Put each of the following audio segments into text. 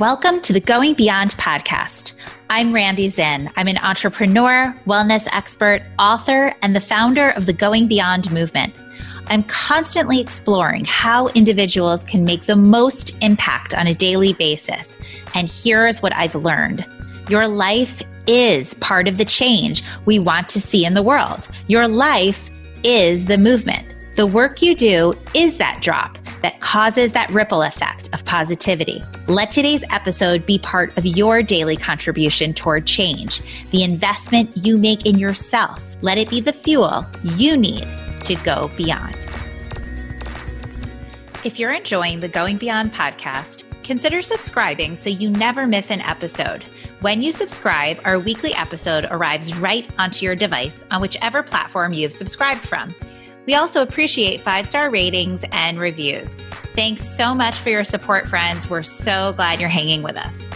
Welcome to the Going Beyond podcast. I'm Randy Zinn. I'm an entrepreneur, wellness expert, author, and the founder of the Going Beyond movement. I'm constantly exploring how individuals can make the most impact on a daily basis. And here's what I've learned your life is part of the change we want to see in the world. Your life is the movement. The work you do is that drop that causes that ripple effect of positivity. Let today's episode be part of your daily contribution toward change, the investment you make in yourself. Let it be the fuel you need to go beyond. If you're enjoying the Going Beyond podcast, consider subscribing so you never miss an episode. When you subscribe, our weekly episode arrives right onto your device on whichever platform you've subscribed from. We also appreciate five star ratings and reviews. Thanks so much for your support, friends. We're so glad you're hanging with us.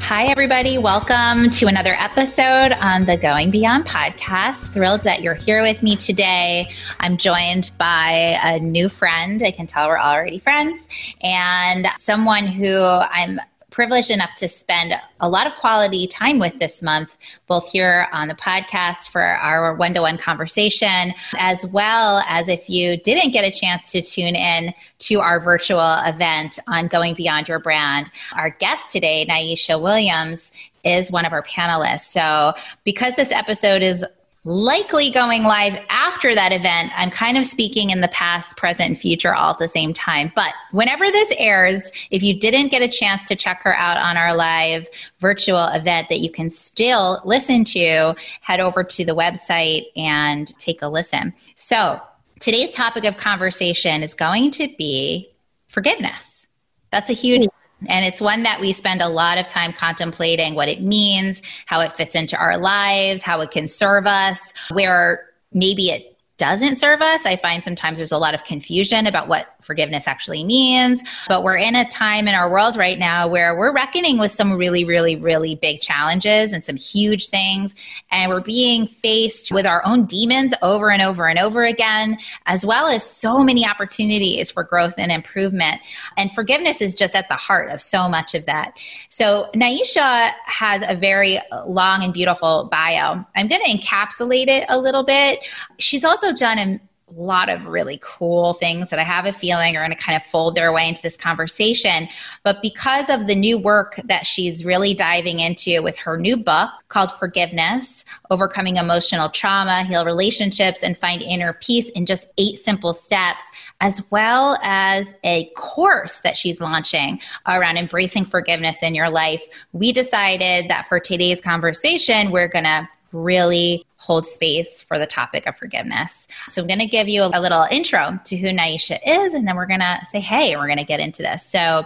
Hi, everybody. Welcome to another episode on the Going Beyond podcast. Thrilled that you're here with me today. I'm joined by a new friend. I can tell we're already friends, and someone who I'm privileged enough to spend a lot of quality time with this month, both here on the podcast for our one to one conversation, as well as if you didn't get a chance to tune in to our virtual event on Going Beyond Your Brand. Our guest today, Nyeesha Williams, is one of our panelists. So, because this episode is likely going live after that event. I'm kind of speaking in the past, present, and future all at the same time. But whenever this airs, if you didn't get a chance to check her out on our live virtual event that you can still listen to, head over to the website and take a listen. So today's topic of conversation is going to be forgiveness. That's a huge and it's one that we spend a lot of time contemplating what it means, how it fits into our lives, how it can serve us, where maybe it doesn't serve us. I find sometimes there's a lot of confusion about what forgiveness actually means. But we're in a time in our world right now where we're reckoning with some really, really, really big challenges and some huge things. And we're being faced with our own demons over and over and over again, as well as so many opportunities for growth and improvement. And forgiveness is just at the heart of so much of that. So Nyeesha has a very long and beautiful bio. I'm going to encapsulate it a little bit. She's also done a lot of really cool things that I have a feeling are going to kind of fold their way into this conversation. But because of the new work that she's really diving into with her new book called Forgiveness Overcoming Emotional Trauma, Heal Relationships, and Find Inner Peace in just eight simple steps, as well as a course that she's launching around embracing forgiveness in your life, we decided that for today's conversation, we're going to really hold space for the topic of forgiveness. So I'm going to give you a, little intro to who Nyeesha is, and then we're going to say, hey, we're going to get into this. So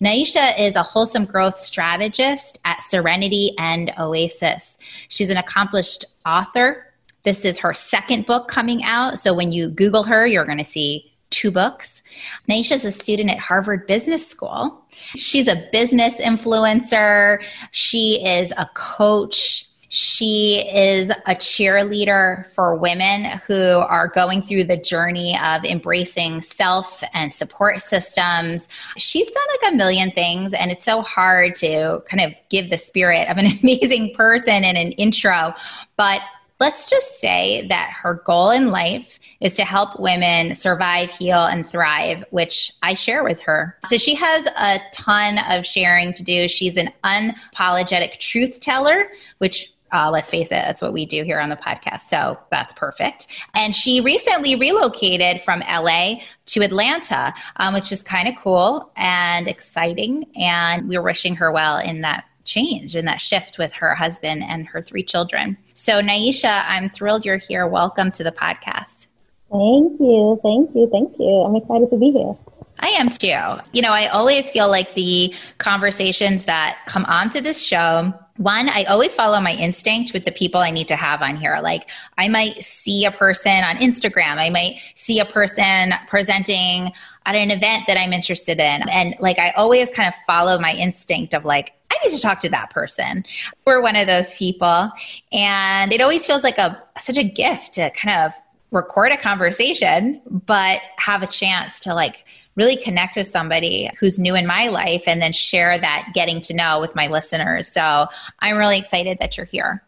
Nyeesha is a wholesome growth strategist at Serenity and Oasis. She's an accomplished author. This is her second book coming out. So when you Google her, you're going to see two books. Nyeesha is a student at Harvard Business School. She's a business influencer. She is a coach she is a cheerleader for women who are going through the journey of embracing self and support systems. She's done like a million things, and it's so hard to kind of give the spirit of an amazing person in an intro. But let's just say that her goal in life is to help women survive, heal, and thrive, which I share with her. So she has a ton of sharing to do. She's an unapologetic truth teller, which uh, let's face it, that's what we do here on the podcast. So that's perfect. And she recently relocated from LA to Atlanta, um, which is kind of cool and exciting. And we're wishing her well in that change in that shift with her husband and her three children. So, Nyeesha, I'm thrilled you're here. Welcome to the podcast. Thank you. Thank you. Thank you. I'm excited to be here. I am too. You know, I always feel like the conversations that come onto this show one, I always follow my instinct with the people I need to have on here. Like, I might see a person on Instagram, I might see a person presenting at an event that I'm interested in. And like, I always kind of follow my instinct of like, I need to talk to that person. We're one of those people. And it always feels like a such a gift to kind of record a conversation, but have a chance to like really connect with somebody who's new in my life and then share that getting to know with my listeners. So I'm really excited that you're here.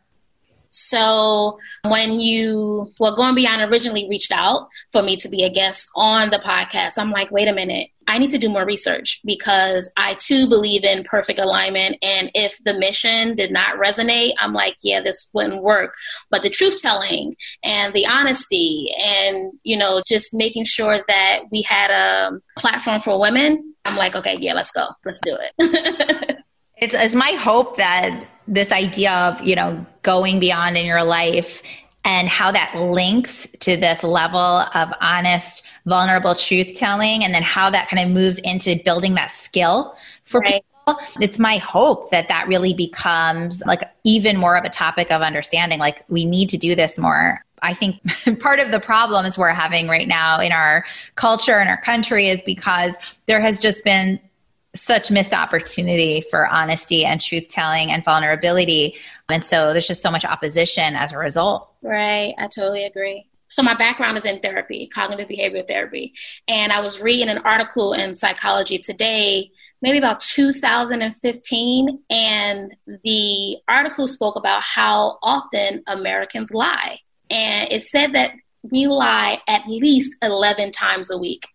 So when you, well, Going Beyond originally reached out for me to be a guest on the podcast, I'm like, wait a minute, I need to do more research because I too believe in perfect alignment. And if the mission did not resonate, I'm like, yeah, this wouldn't work. But the truth telling and the honesty and, you know, just making sure that we had a platform for women, I'm like, okay, yeah, let's go. Let's do it. it's, it's my hope that this idea of, you know, going beyond in your life and how that links to this level of honest, vulnerable truth telling, and then how that kind of moves into building that skill for right. people. It's my hope that that really becomes like even more of a topic of understanding. Like, we need to do this more. I think part of the problems we're having right now in our culture and our country is because there has just been such missed opportunity for honesty and truth telling and vulnerability. And so there's just so much opposition as a result. Right. I totally agree. So my background is in therapy, cognitive behavioral therapy. And I was reading an article in Psychology Today, maybe about 2015. And the article spoke about how often Americans lie. And it said that we lie at least 11 times a week.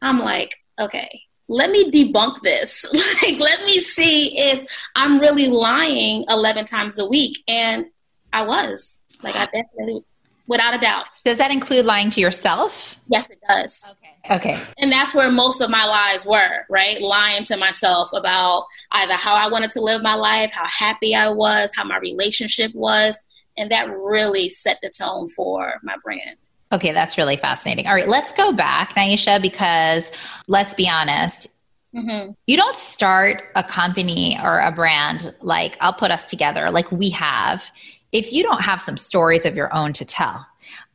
I'm like, okay, let me debunk this. like, let me see if I'm really lying 11 times a week. And I was. Like, I definitely, without a doubt. Does that include lying to yourself? Yes, it does. Okay. Okay. And that's where most of my lies were, right? Lying to myself about either how I wanted to live my life, how happy I was, how my relationship was. And that really set the tone for my brand. Okay, that's really fascinating. All right, let's go back, Nyeesha, because let's be honest. Mm-hmm. You don't start a company or a brand like I'll put us together, like we have, if you don't have some stories of your own to tell.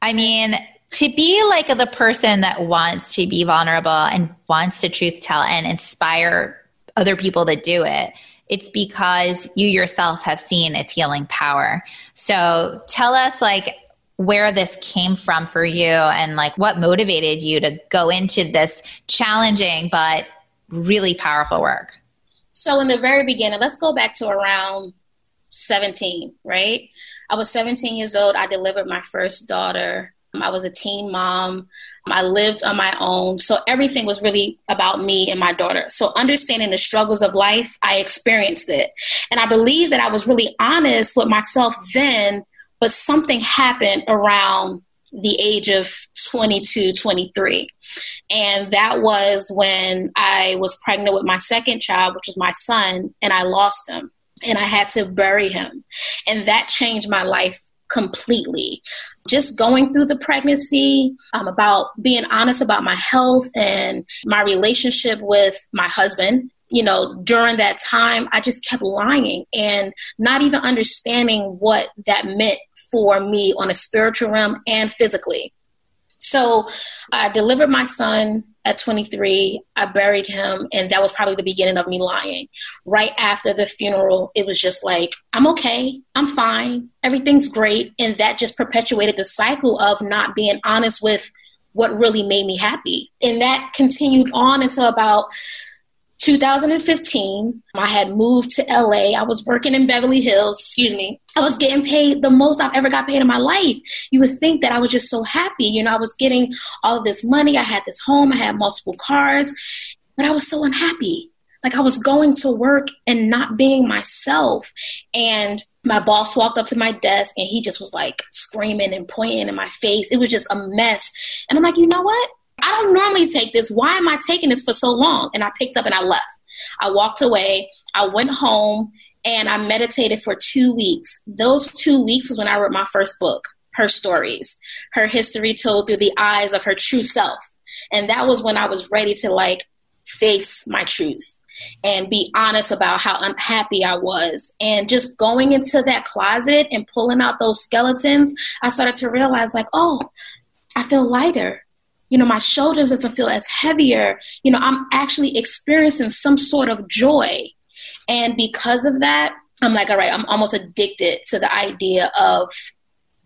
I mean, to be like the person that wants to be vulnerable and wants to truth tell and inspire other people to do it, it's because you yourself have seen its healing power. So tell us, like, where this came from for you and like what motivated you to go into this challenging but really powerful work. So, in the very beginning, let's go back to around 17, right? I was 17 years old. I delivered my first daughter. Um, I was a teen mom. Um, I lived on my own. So everything was really about me and my daughter. So understanding the struggles of life, I experienced it. And I believe that I was really honest with myself then but something happened around the age of 22, 23. And that was when I was pregnant with my second child, which was my son, and I lost him. And I had to bury him. And that changed my life completely. Just going through the pregnancy, um, about being honest about my health and my relationship with my husband you know, during that time, I just kept lying and not even understanding what that meant for me on a spiritual realm and physically. So I delivered my son at 23. I buried him, and that was probably the beginning of me lying. Right after the funeral, it was just like, I'm okay, I'm fine, everything's great. And that just perpetuated the cycle of not being honest with what really made me happy. And that continued on until about 2015, I had moved to LA. I was working in Beverly Hills, excuse me. I was getting paid the most I've ever got paid in my life. You would think that I was just so happy. You know, I was getting all of this money. I had this home, I had multiple cars, but I was so unhappy. Like I was going to work and not being myself. And my boss walked up to my desk and he just was like screaming and pointing in my face. It was just a mess. And I'm like, you know what? I don't normally take this. Why am I taking this for so long? And I picked up and I left. I walked away. I went home and I meditated for two weeks. Those two weeks was when I wrote my first book, Her Stories, Her History Told Through the Eyes of Her True Self. And that was when I was ready to like face my truth and be honest about how unhappy I was. And just going into that closet and pulling out those skeletons, I started to realize, like, oh, I feel lighter you know, my shoulders doesn't feel as heavier. You know, I'm actually experiencing some sort of joy. And because of that, I'm like, all right, I'm almost addicted to the idea of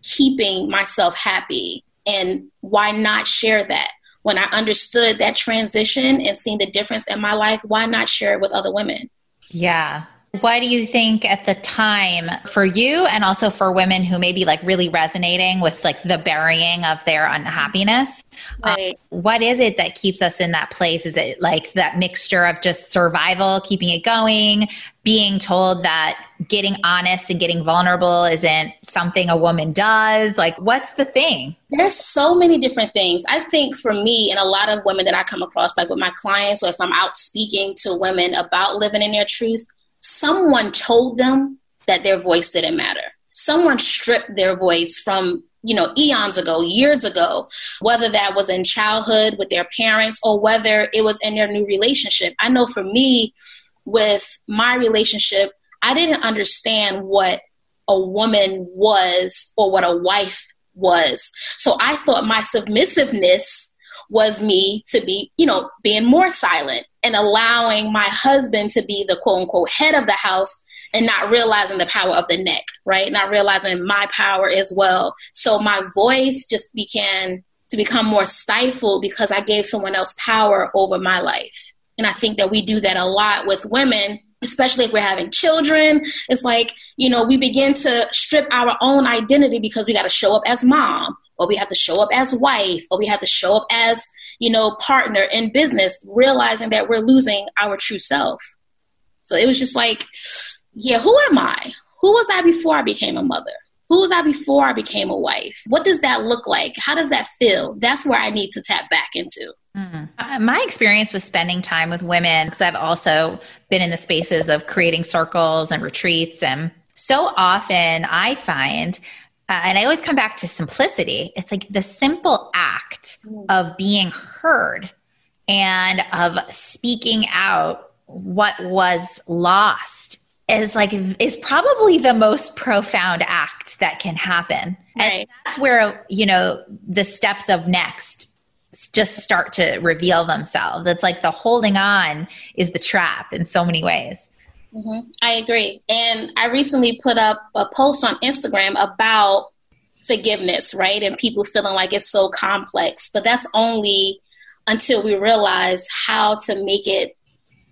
keeping myself happy. And why not share that? when I understood that transition and seeing the difference in my life, why not share it with other women? Yeah. What do you think at the time for you and also for women who may be like really resonating with like the burying of their unhappiness? Um, right. Um, what is it that keeps us in that place? Is it like that mixture of just survival, keeping it going, being told that getting honest and getting vulnerable isn't something a woman does? Like, what's the thing? There's so many different things. I think for me and a lot of women that I come across, like with my clients, or if I'm out speaking to women about living in their truth, someone told them that their voice didn't matter. Someone stripped their voice from you know eons ago years ago whether that was in childhood with their parents or whether it was in their new relationship i know for me with my relationship i didn't understand what a woman was or what a wife was so i thought my submissiveness was me to be, you know, being more silent and allowing my husband to be the quote unquote head of the house and not realizing the power of the neck, right? Not realizing my power as well. So my voice just began to become more stifled because I gave someone else power over my life. And I think that we do that a lot with women especially if we're having children. It's like, you know, we begin to strip our own identity because we got to show up as mom, or we have to show up as wife, or we have to show up as, you know, partner in business, realizing that we're losing our true self. So it was just like, yeah, who am I? Who was I before I became a mother? Who was I before I became a wife? What does that look like? How does that feel? That's where I need to tap back into. Mm. Uh, my experience with spending time with women, because I've also been in the spaces of creating circles and retreats, and so often I find uh, and I always come back to simplicity. It's like the simple act mm. of being heard and of speaking out what was lost is like is probably the most profound act that can happen. Right. And that's where, you know, the steps of next just start to reveal themselves. It's like the holding on is the trap in so many ways. Mm-hmm. I agree. And I recently put up a post on Instagram about forgiveness, right? And people feeling like it's so complex, but that's only until we realize how to make it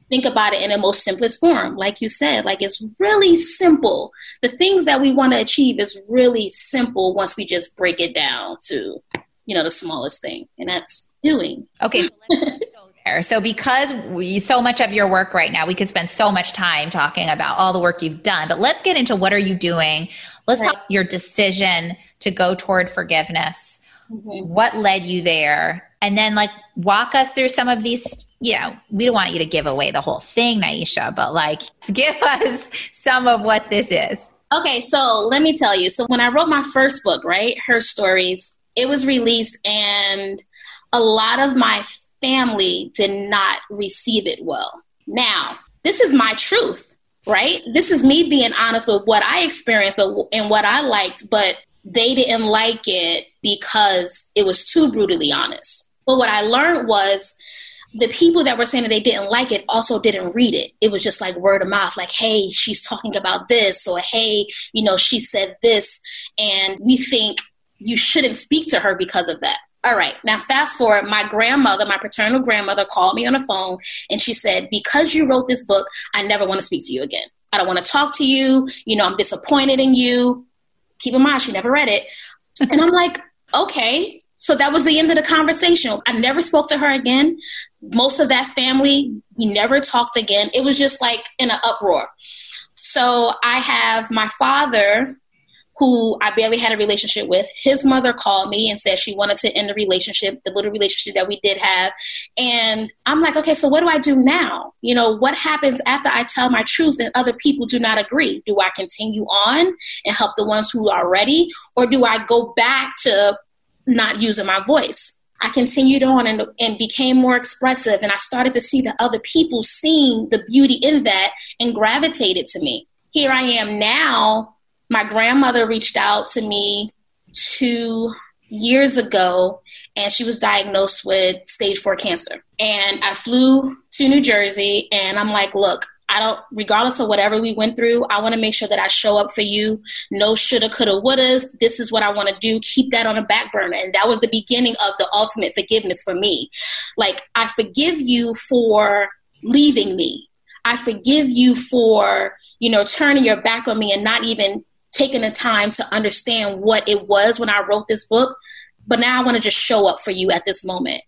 think about it in the most simplest form. Like you said like it's really simple. The things that we want to achieve is really simple once we just break it down to you know the smallest thing and that's doing. Okay so let's go there. So because we so much of your work right now we could spend so much time talking about all the work you've done but let's get into what are you doing? Let's right. talk your decision to go toward forgiveness mm-hmm. what led you there? And then like walk us through some of these you know we don't want you to give away the whole thing Nyeesha but like give us some of what this is. Okay so let me tell you. So when i wrote my first book right her stories it was released and a lot of my family did not receive it well. Now this is my truth right? This is me being honest with what i experienced but and what i liked but they didn't like it because it was too brutally honest but what I learned was the people that were saying that they didn't like it also didn't read it. It was just like word of mouth, like, hey, she's talking about this, or hey, you know, she said this. And we think you shouldn't speak to her because of that. All right, now fast forward, my grandmother, my paternal grandmother, called me on the phone and she said, Because you wrote this book, I never want to speak to you again. I don't want to talk to you. You know, I'm disappointed in you. Keep in mind, she never read it. and I'm like, Okay, so that was the end of the conversation. I never spoke to her again. Most of that family, we never talked again. It was just like in an uproar. So I have my father, who I barely had a relationship with. His mother called me and said she wanted to end the relationship, the little relationship that we did have. And I'm like, okay, so what do I do now? You know, what happens after I tell my truth and other people do not agree? Do I continue on and help the ones who are ready? Or do I go back to not using my voice. I continued on and, and became more expressive, and I started to see that other people seeing the beauty in that and gravitated to me. Here I am now. My grandmother reached out to me two years ago, and she was diagnosed with stage four cancer. And I flew to New Jersey, and I'm like, look, I don't, regardless of whatever we went through, I want to make sure that I show up for you. No shoulda, coulda, wouldas. This is what I want to do. Keep that on a back burner. And that was the beginning of the ultimate forgiveness for me. Like, I forgive you for leaving me. I forgive you for, you know, turning your back on me and not even taking the time to understand what it was when I wrote this book. But now I want to just show up for you at this moment.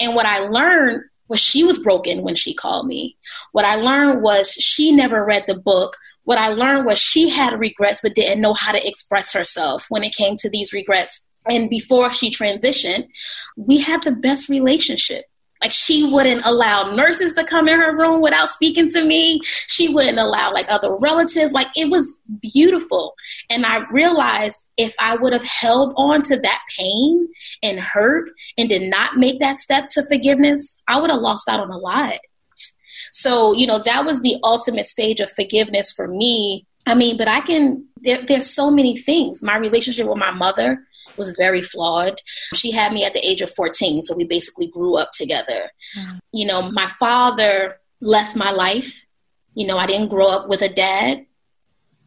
And what I learned was she was broken when she called me. What I learned was she never read the book. What I learned was she had regrets but didn't know how to express herself when it came to these regrets. And before she transitioned, we had the best relationship. Like she wouldn't allow nurses to come in her room without speaking to me. She wouldn't allow like other relatives. Like it was beautiful. And I realized if I would have held on to that pain and hurt and did not make that step to forgiveness, I would have lost out on a lot. So, you know, that was the ultimate stage of forgiveness for me. I mean, but I can, there, there's so many things. My relationship with my mother, was very flawed. She had me at the age of 14, so we basically grew up together. Mm. You know, my father left my life. You know, I didn't grow up with a dad.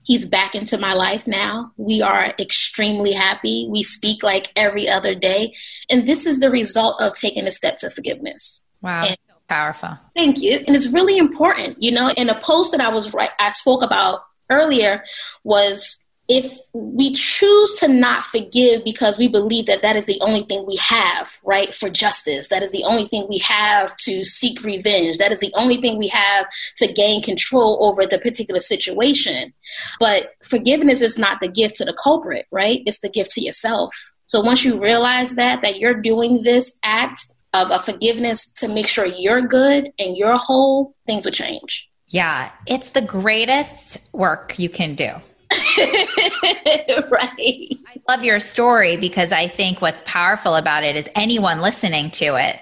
He's back into my life now. We are extremely happy. We speak like every other day. And this is the result of taking a step to forgiveness. Wow. And powerful. Thank you. And it's really important. You know, in a post that I was right I spoke about earlier was if we choose to not forgive because we believe that that is the only thing we have, right, for justice, that is the only thing we have to seek revenge, that is the only thing we have to gain control over the particular situation. But forgiveness is not the gift to the culprit, right? It's the gift to yourself. So once you realize that, that you're doing this act of a forgiveness to make sure you're good and you're whole, things will change. Yeah, it's the greatest work you can do. right. I love your story because I think what's powerful about it is anyone listening to it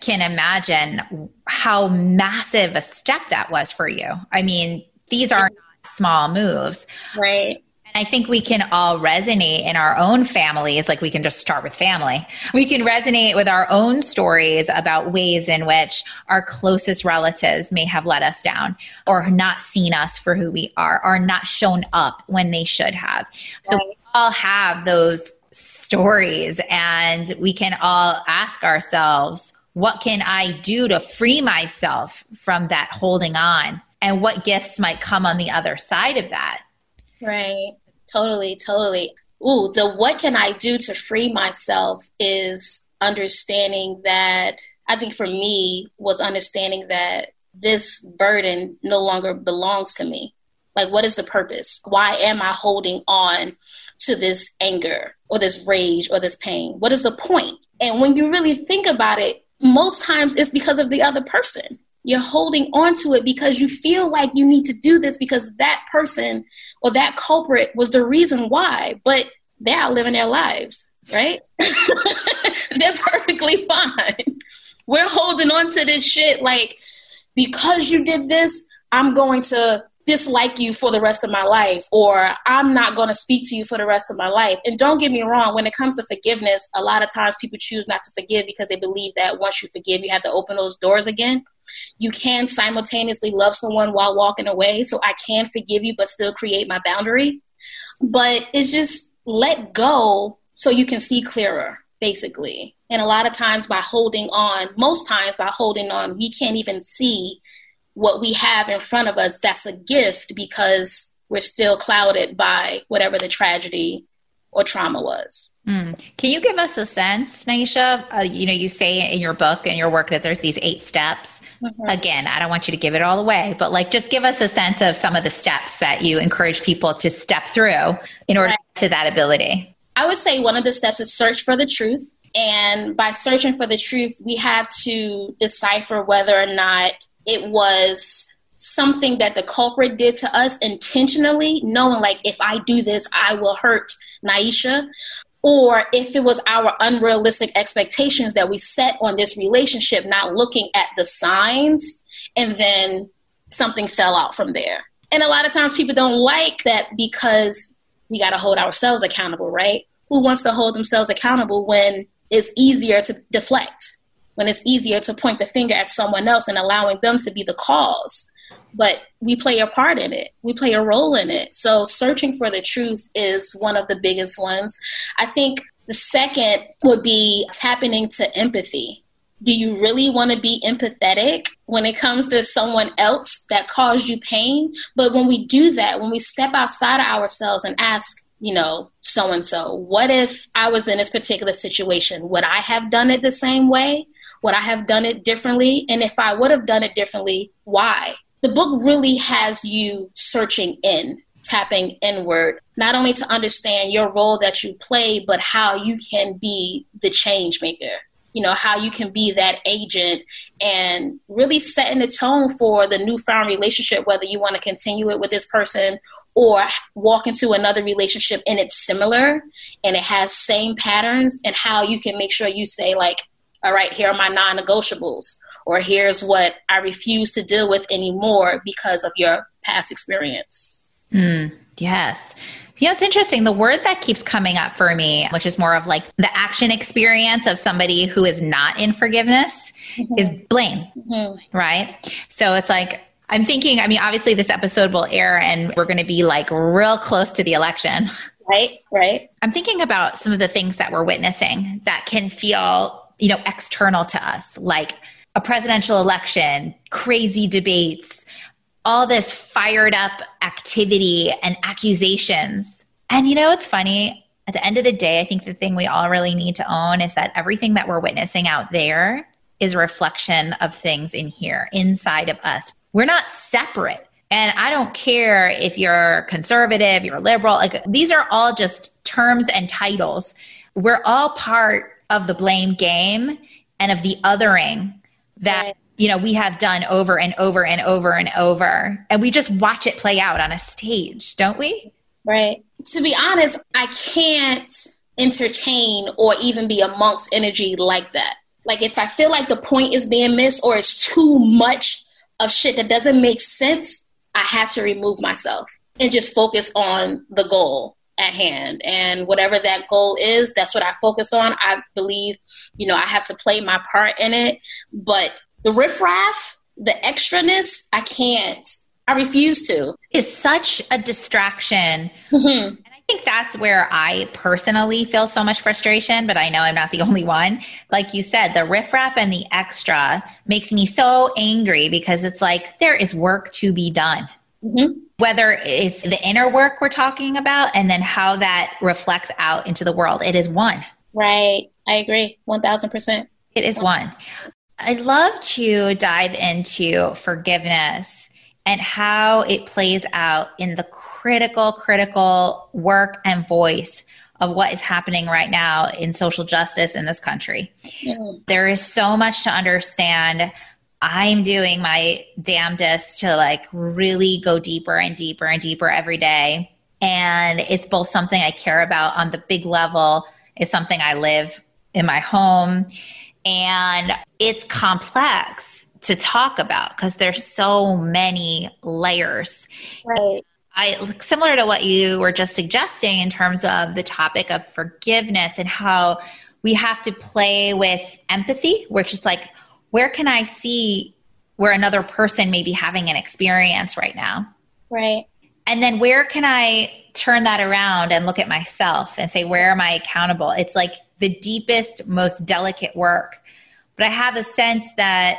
can imagine how massive a step that was for you. I mean, these are small moves. Right. I think we can all resonate in our own families. Like we can just start with family. We can resonate with our own stories about ways in which our closest relatives may have let us down or not seen us for who we are or not shown up when they should have. So right. we all have those stories and we can all ask ourselves, what can I do to free myself from that holding on? And what gifts might come on the other side of that? Right. Totally, totally. Ooh, the what can I do to free myself is understanding that I think for me was understanding that this burden no longer belongs to me. Like, what is the purpose? Why am I holding on to this anger or this rage or this pain? What is the point? And when you really think about it, most times it's because of the other person. You're holding on to it because you feel like you need to do this because that person or that culprit was the reason why, but they're out living their lives, right? they're perfectly fine. We're holding on to this shit like, because you did this, I'm going to dislike you for the rest of my life, or I'm not going to speak to you for the rest of my life. And don't get me wrong, when it comes to forgiveness, a lot of times people choose not to forgive because they believe that once you forgive, you have to open those doors again you can simultaneously love someone while walking away. So I can forgive you, but still create my boundary. But it's just let go so you can see clearer, basically. And a lot of times by holding on, most times by holding on, we can't even see what we have in front of us that's a gift because we're still clouded by whatever the tragedy or trauma was. Mm. Can you give us a sense, Nyeesha? Uh, you know, you say in your book and your work that there's these eight steps. Mm-hmm. Again, I don't want you to give it all away, but like just give us a sense of some of the steps that you encourage people to step through in order right. to that ability. I would say one of the steps is search for the truth. And by searching for the truth, we have to decipher whether or not it was something that the culprit did to us intentionally, knowing like if I do this, I will hurt Nyeesha, or if it was our unrealistic expectations that we set on this relationship, not looking at the signs, and then something fell out from there. And a lot of times people don't like that because we got to hold ourselves accountable, right? Who wants to hold themselves accountable when it's easier to deflect, when it's easier to point the finger at someone else and allowing them to be the cause? But we play a part in it. We play a role in it. So searching for the truth is one of the biggest ones. I think the second would be tapping into empathy. Do you really want to be empathetic when it comes to someone else that caused you pain? But when we do that, when we step outside of ourselves and ask, you know, so and so, what if I was in this particular situation? Would I have done it the same way? Would I have done it differently? And if I would have done it differently, why? The book really has you searching in, tapping inward, not only to understand your role that you play, but how you can be the change maker. You know, how you can be that agent and really setting the tone for the newfound relationship, whether you want to continue it with this person or walk into another relationship and it's similar and it has same patterns and how you can make sure you say like all right, here are my non negotiables, or here's what I refuse to deal with anymore because of your past experience. Mm, yes. You know, it's interesting. The word that keeps coming up for me, which is more of like the action experience of somebody who is not in forgiveness, mm-hmm. is blame, mm-hmm. right? So it's like, I'm thinking, I mean, obviously this episode will air and we're going to be like real close to the election. Right, right. I'm thinking about some of the things that we're witnessing that can feel you know, external to us, like a presidential election, crazy debates, all this fired up activity and accusations. And you know, it's funny. At the end of the day, I think the thing we all really need to own is that everything that we're witnessing out there is a reflection of things in here, inside of us. We're not separate. And I don't care if you're conservative, you're liberal, like these are all just terms and titles. We're all part of the blame game and of the othering that right. you know we have done over and over and over and over and we just watch it play out on a stage don't we right to be honest i can't entertain or even be amongst energy like that like if i feel like the point is being missed or it's too much of shit that doesn't make sense i have to remove myself and just focus on the goal at hand. And whatever that goal is, that's what I focus on. I believe, you know, I have to play my part in it. But the riffraff, the extraness, I can't. I refuse to. Is such a distraction. Mm-hmm. And I think that's where I personally feel so much frustration, but I know I'm not the only one. Like you said, the riffraff and the extra makes me so angry because it's like there is work to be done. Mm-hmm whether it's the inner work we're talking about and then how that reflects out into the world. It is one. Right. I agree. 1000%. It is one. I'd love to dive into forgiveness and how it plays out in the critical, critical work and voice of what is happening right now in social justice in this country. Mm. There is so much to understand I'm doing my damnedest to like really go deeper and deeper and deeper every day. And it's both something I care about on the big level, it's something I live in my home. And it's complex to talk about because there's so many layers. Right. I similar to what you were just suggesting in terms of the topic of forgiveness and how we have to play with empathy, which is like where can I see where another person may be having an experience right now? Right. And then where can I turn that around and look at myself and say, where am I accountable? It's like the deepest, most delicate work. But I have a sense that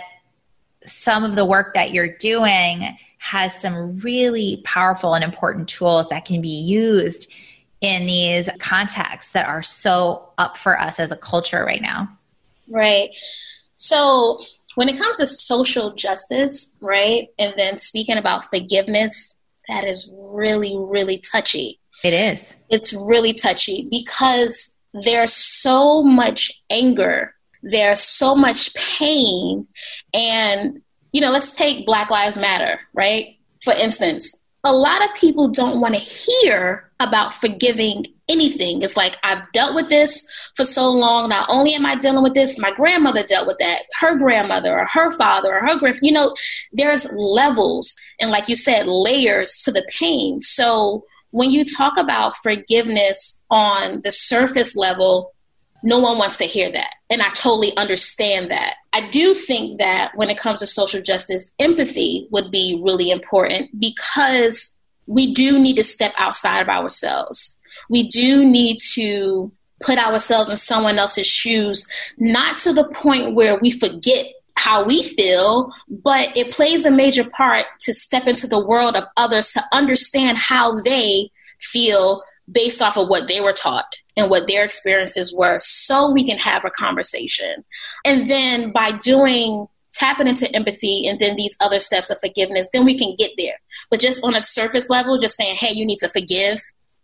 some of the work that you're doing has some really powerful and important tools that can be used in these contexts that are so up for us as a culture right now. Right. So when it comes to social justice, right, and then speaking about forgiveness, that is really, really touchy. It is. It's really touchy because there's so much anger, there's so much pain. And, you know, let's take Black Lives Matter, right? For instance, a lot of people don't want to hear about forgiving anything. It's like, I've dealt with this for so long. Not only am I dealing with this, my grandmother dealt with that, her grandmother or her father or her grandfather. You know, there's levels and, like you said, layers to the pain. So when you talk about forgiveness on the surface level, no one wants to hear that. And I totally understand that. I do think that when it comes to social justice, empathy would be really important because we do need to step outside of ourselves. We do need to put ourselves in someone else's shoes, not to the point where we forget how we feel, but it plays a major part to step into the world of others to understand how they feel based off of what they were taught and what their experiences were so we can have a conversation. And then by doing tapping into empathy and then these other steps of forgiveness, then we can get there. But just on a surface level, just saying, hey, you need to forgive,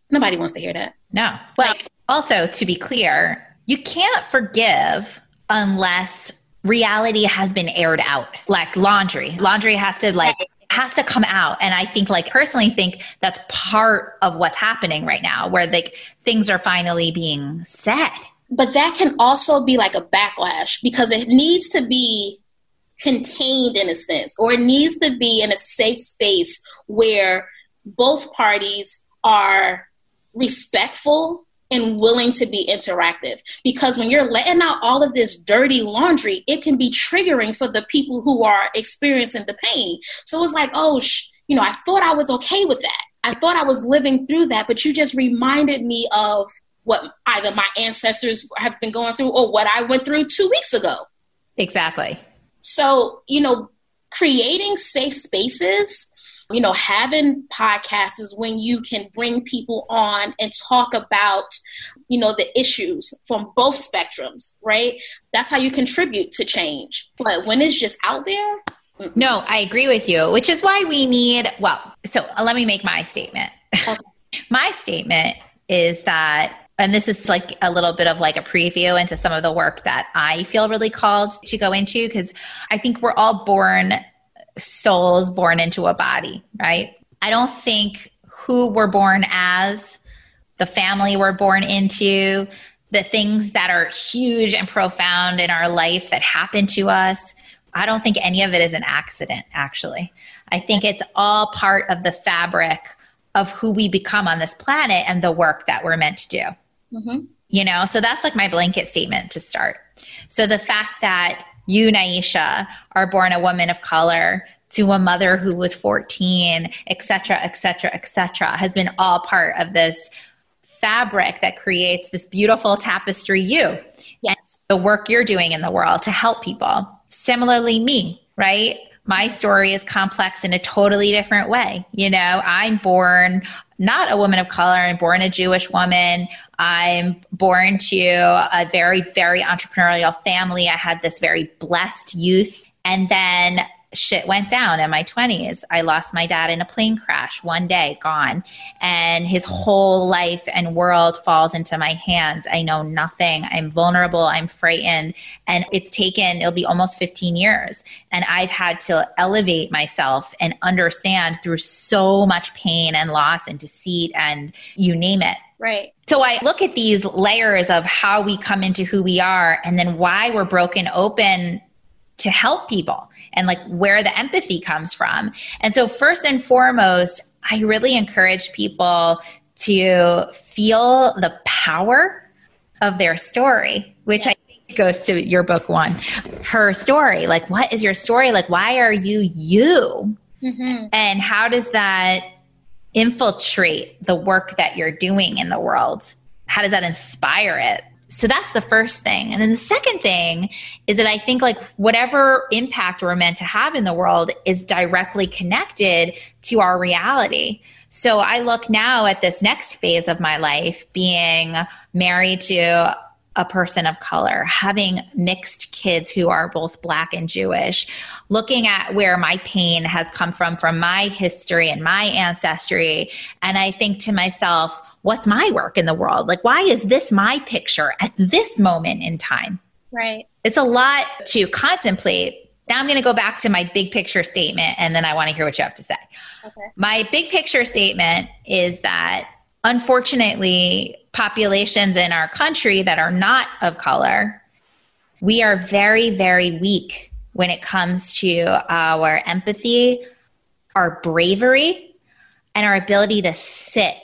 nobody wants to hear that. No. Like, also, to be clear, you can't forgive unless reality has been aired out like laundry. Laundry has to like has to come out. And i think like personally think that's part of what's happening right now where like things are finally being said. But that can also be like a backlash because it needs to be contained in a sense or it needs to be in a safe space where both parties are respectful and willing to be interactive. Because when you're letting out all of this dirty laundry, it can be triggering for the people who are experiencing the pain. So it's like, oh, sh- you know, I thought I was okay with that. I thought I was living through that, but you just reminded me of what either my ancestors have been going through or what I went through two weeks ago. Exactly. So, you know, creating safe spaces you know, having podcasts is when you can bring people on and talk about, you know, the issues from both spectrums, right? That's how you contribute to change. But when it's just out there, no, I agree with you, which is why we need, well, so uh, let me make my statement. Okay. my statement is that and this is like a little bit of like a preview into some of the work that I feel really called to go into because I think we're all born souls born into a body, right? I don't think who we're born as, the family we're born into, the things that are huge and profound in our life that happen to us, I don't think any of it is an accident, actually. I think it's all part of the fabric of who we become on this planet and the work that we're meant to do. Mm-hmm. You know, so that's like my blanket statement to start. So the fact that you, Nyeesha, are born a woman of color to a mother who was 14, et cetera, et cetera, et cetera, has been all part of this fabric that creates this beautiful tapestry you. Yes. The work you're doing in the world to help people. Similarly, me, right? My story is complex in a totally different way. You know, I'm born not a woman of color. I'm born a Jewish woman. I'm born to a very, very entrepreneurial family. I had this very blessed youth. And then shit went down in my 20s. I lost my dad in a plane crash one day, gone. And his whole life and world falls into my hands. I know nothing. I'm vulnerable. I'm frightened. And it's taken, it'll be almost 15 years. And I've had to elevate myself and understand through so much pain and loss and deceit and you name it. Right. So I look at these layers of how we come into who we are and then why we're broken open to help people and like where the empathy comes from. And so, first and foremost, I really encourage people to feel the power of their story, which I think goes to your book one, her story. Like, what is your story? Like, why are you you? Mm-hmm. And how does that infiltrate the work that you're doing in the world? How does that inspire it? So that's the first thing. And then the second thing is that I think like whatever impact we're meant to have in the world is directly connected to our reality. So I look now at this next phase of my life being married to a person of color, having mixed kids who are both black and Jewish, looking at where my pain has come from, from my history and my ancestry. And I think to myself, what's my work in the world? Like, why is this my picture at this moment in time? Right. It's a lot to contemplate. Now I'm going to go back to my big picture statement and then I want to hear what you have to say. Okay. My big picture statement is that unfortunately, populations in our country that are not of color, we are very, very weak when it comes to our empathy, our bravery, and our ability to sit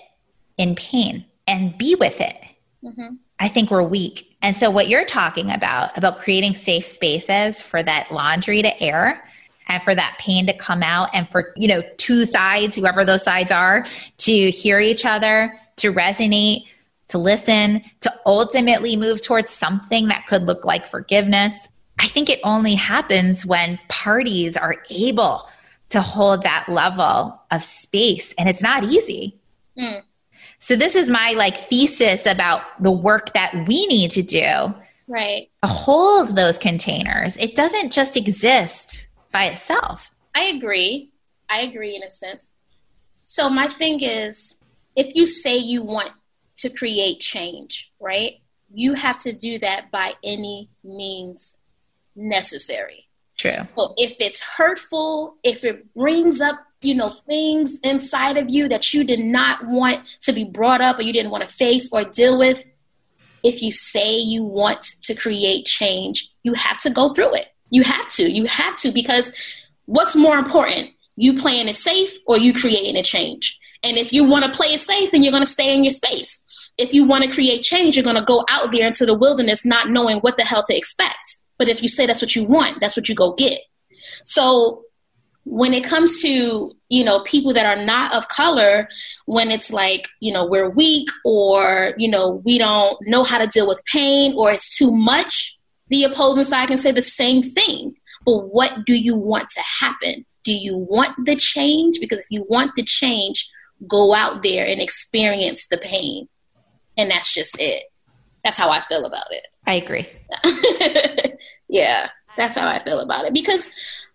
in pain and be with it. Mm-hmm. I think we're weak. And so what you're talking about, about creating safe spaces for that laundry to air and for that pain to come out and for, you know, two sides, whoever those sides are, to hear each other, to resonate, to listen, to ultimately move towards something that could look like forgiveness. I think it only happens when parties are able to hold that level of space and it's not easy. Mm. So this is my like thesis about the work that we need to do. Right. To hold those containers. It doesn't just exist by itself. I agree. I agree in a sense. So my thing is if you say you want to create change, right? You have to do that by any means necessary. True. So if it's hurtful, if it brings up you know things inside of you that you did not want to be brought up or you didn't want to face or deal with if you say you want to create change you have to go through it. You have to. You have to because what's more important you playing it safe or you creating a change? And if you want to play it safe then you're going to stay in your space. If you want to create change you're going to go out there into the wilderness not knowing what the hell to expect. But if you say that's what you want that's what you go get. So when it comes to you know people that are not of color when it's like you know we're weak or you know we don't know how to deal with pain or it's too much the opposing side can say the same thing. But what do you want to happen? Do you want the change? Because if you want the change go out there and experience the pain. And that's just it. That's how i feel about it. I agree. Yeah that's how i feel about it. Because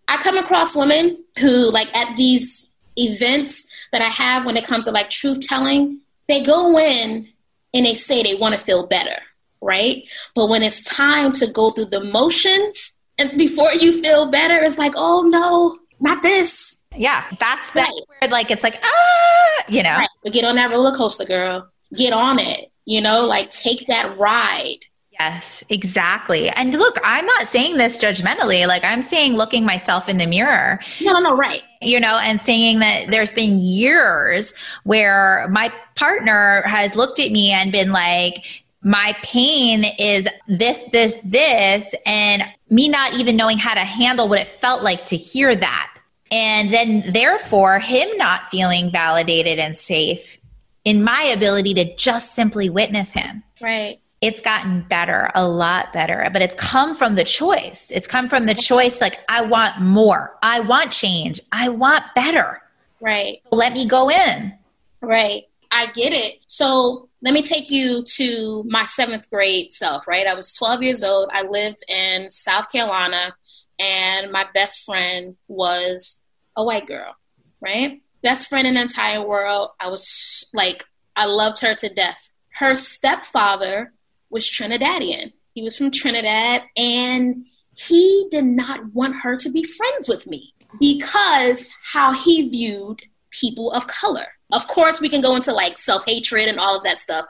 I come across women who, like, at these events that I have when it comes to like truth telling, they go in and they say they want to feel better, right? But when it's time to go through the motions and before you feel better, it's like, oh no, not this. Yeah, that's that right. where like it's like ah, you know. Right. But get on that roller coaster, girl. Get on it. You know, like take that ride. Yes, exactly. And look, I'm not saying this judgmentally. Like I'm saying looking myself in the mirror. No, no, no, right. You know, and saying that there's been years where my partner has looked at me and been like, my pain is this, this, this, and me not even knowing how to handle what it felt like to hear that. And then, therefore, him not feeling validated and safe in my ability to just simply witness him. Right it's gotten better, a lot better, but it's come from the choice. It's come from the choice like, I want more. I want change. I want better. Right. Let me go in. Right. I get it. So let me take you to my seventh grade self, right? I was 12 years old. I lived in South Carolina, and my best friend was a white girl, right? Best friend in the entire world. I was like, I loved her to death. Her stepfather was Trinidadian. He was from Trinidad and he did not want her to be friends with me because how he viewed people of color. Of course, we can go into like self hatred and all of that stuff.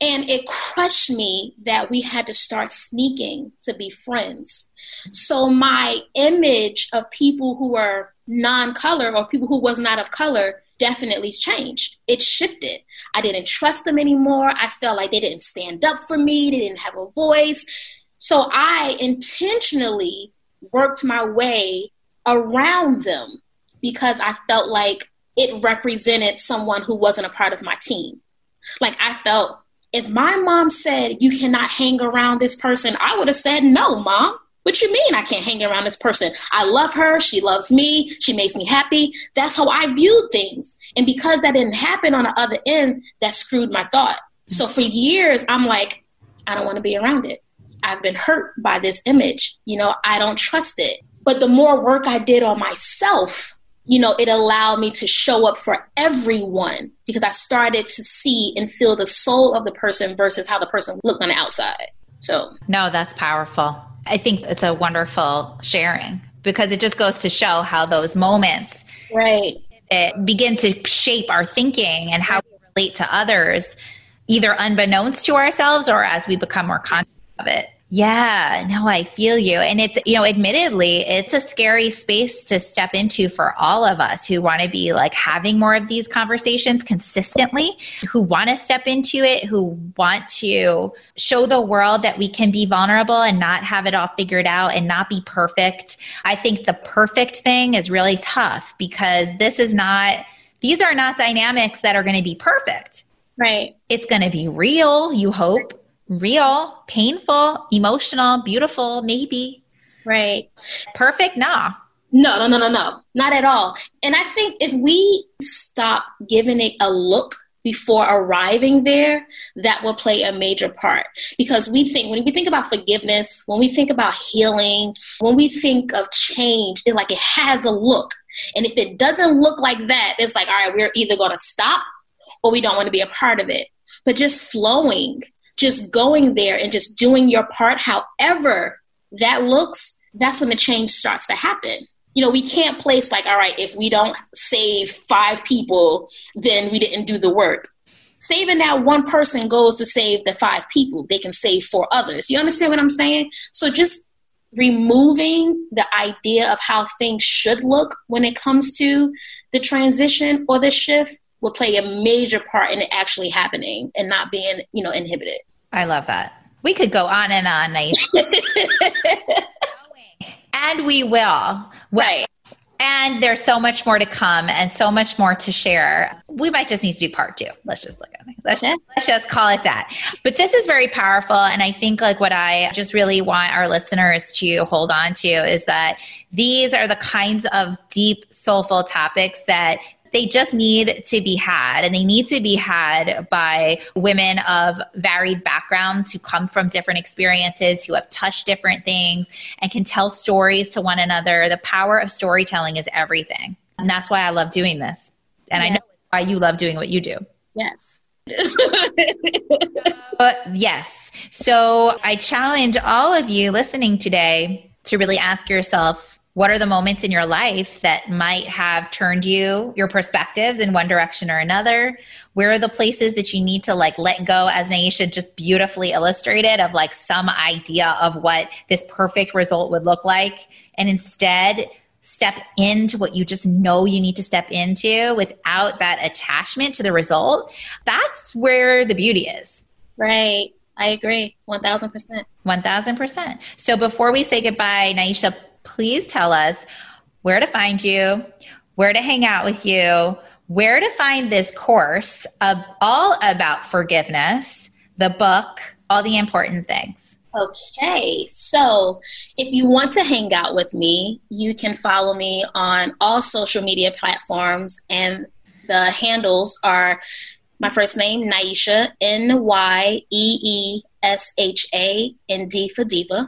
And it crushed me that we had to start sneaking to be friends. So my image of people who were non color or people who was not of color definitely changed. It shifted. I didn't trust them anymore. I felt like they didn't stand up for me, they didn't have a voice. So I intentionally worked my way around them because I felt like it represented someone who wasn't a part of my team. Like I felt if my mom said you cannot hang around this person, I would have said no, mom. What you mean I can't hang around this person? I love her. She loves me. She makes me happy. That's how I viewed things. And because that didn't happen on the other end, that screwed my thought. So for years, I'm like, I don't want to be around it. I've been hurt by this image. You know, I don't trust it. But the more work I did on myself, you know, it allowed me to show up for everyone because I started to see and feel the soul of the person versus how the person looked on the outside. So, no, that's powerful. I think it's a wonderful sharing because it just goes to show how those moments right. begin to shape our thinking and how we relate to others either unbeknownst to ourselves or as we become more conscious of it Yeah, no, I feel you. And it's, you know, admittedly, it's a scary space to step into for all of us who want to be like having more of these conversations consistently, who want to step into it, who want to show the world that we can be vulnerable and not have it all figured out and not be perfect. I think the perfect thing is really tough because this is not, these are not dynamics that are going to be perfect. Right. It's going to be real, you hope real, painful, emotional, beautiful, maybe. Right. Perfect? Nah. No, no, no, no, no. Not at all. And I think if we stop giving it a look before arriving there, that will play a major part. Because we think, when we think about forgiveness, when we think about healing, when we think of change, it's like it has a look. And if it doesn't look like that, it's like, all right, we're either going to stop or we don't want to be a part of it. But just flowing just going there and just doing your part, however that looks, that's when the change starts to happen. You know, we can't place like, all right, if we don't save five people, then we didn't do the work. Saving that one person goes to save the five people. They can save four others. You understand what I'm saying? So just removing the idea of how things should look when it comes to the transition or the shift will play a major part in it actually happening and not being, you know, inhibited. I love that. We could go on and on, and we will. Right. And there's so much more to come and so much more to share. We might just need to do part two. Let's just look at it. Let's, just, let's just call it that. But this is very powerful. And I think like what I just really want our listeners to hold on to is that these are the kinds of deep, soulful topics that they just need to be had and they need to be had by women of varied backgrounds who come from different experiences, who have touched different things and can tell stories to one another. The power of storytelling is everything. And that's why I love doing this. And yeah. I know why you love doing what you do. Yes. uh, yes. So I challenge all of you listening today to really ask yourself what are the moments in your life that might have turned you your perspectives in one direction or another where are the places that you need to like let go as Nyeesha just beautifully illustrated of like some idea of what this perfect result would look like and instead step into what you just know you need to step into without that attachment to the result that's where the beauty is right I agree. 1000%. 1000%. So before we say goodbye, Nyeesha, please tell us where to find you, where to hang out with you, where to find this course of all about forgiveness, the book, all the important things. Okay, so if you want to hang out with me, you can follow me on all social media platforms, and the handles are my first name, Nyeesha, N Y E E S H A, and D for Diva.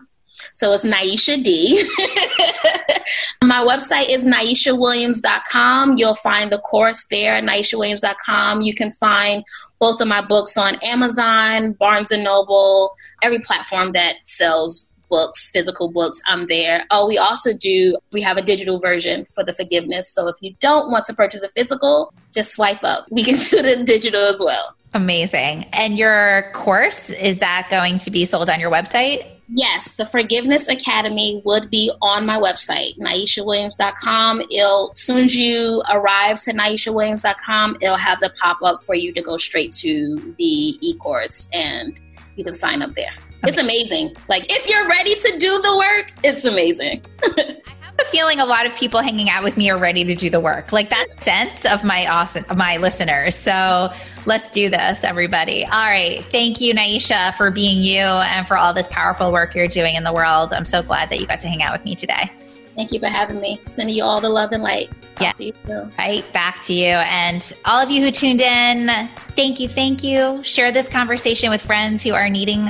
So it's Nyeesha D. My website is nyeeshawilliams.com. You'll find the course there at nyeeshawilliams.com. You can find both of my books on Amazon, Barnes and Noble, every platform that sells books, physical books, I'm there. Oh, we also do, we have a digital version for the forgiveness. So if you don't want to purchase a physical, just swipe up. We can do the digital as well. Amazing. And your course, is that going to be sold on your website? Yes, the Forgiveness Academy would be on my website, NyeeshaWilliams.com. It'll, soon as you arrive to NyeeshaWilliams.com, it'll have the pop up for you to go straight to the e course and you can sign up there. It's amazing. Like, if you're ready to do the work, it's amazing. a feeling a lot of people hanging out with me are ready to do the work. Like that sense of my awesome of my listeners. So let's do this, everybody. All right. Thank you, Nyeesha, for being you and for all this powerful work you're doing in the world. I'm so glad that you got to hang out with me today. Thank you for having me. Sending you all the love and light. Talk yeah. Right back to you. And all of you who tuned in, thank you. Thank you. Share this conversation with friends who are needing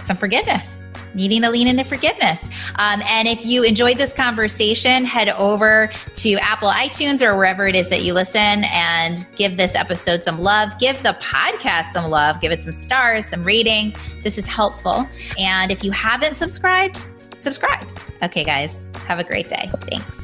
some forgiveness needing to lean into forgiveness. Um, and if you enjoyed this conversation, head over to Apple iTunes or wherever it is that you listen and give this episode some love. Give the podcast some love. Give it some stars, some ratings. This is helpful. And if you haven't subscribed, subscribe. Okay, guys, have a great day. Thanks.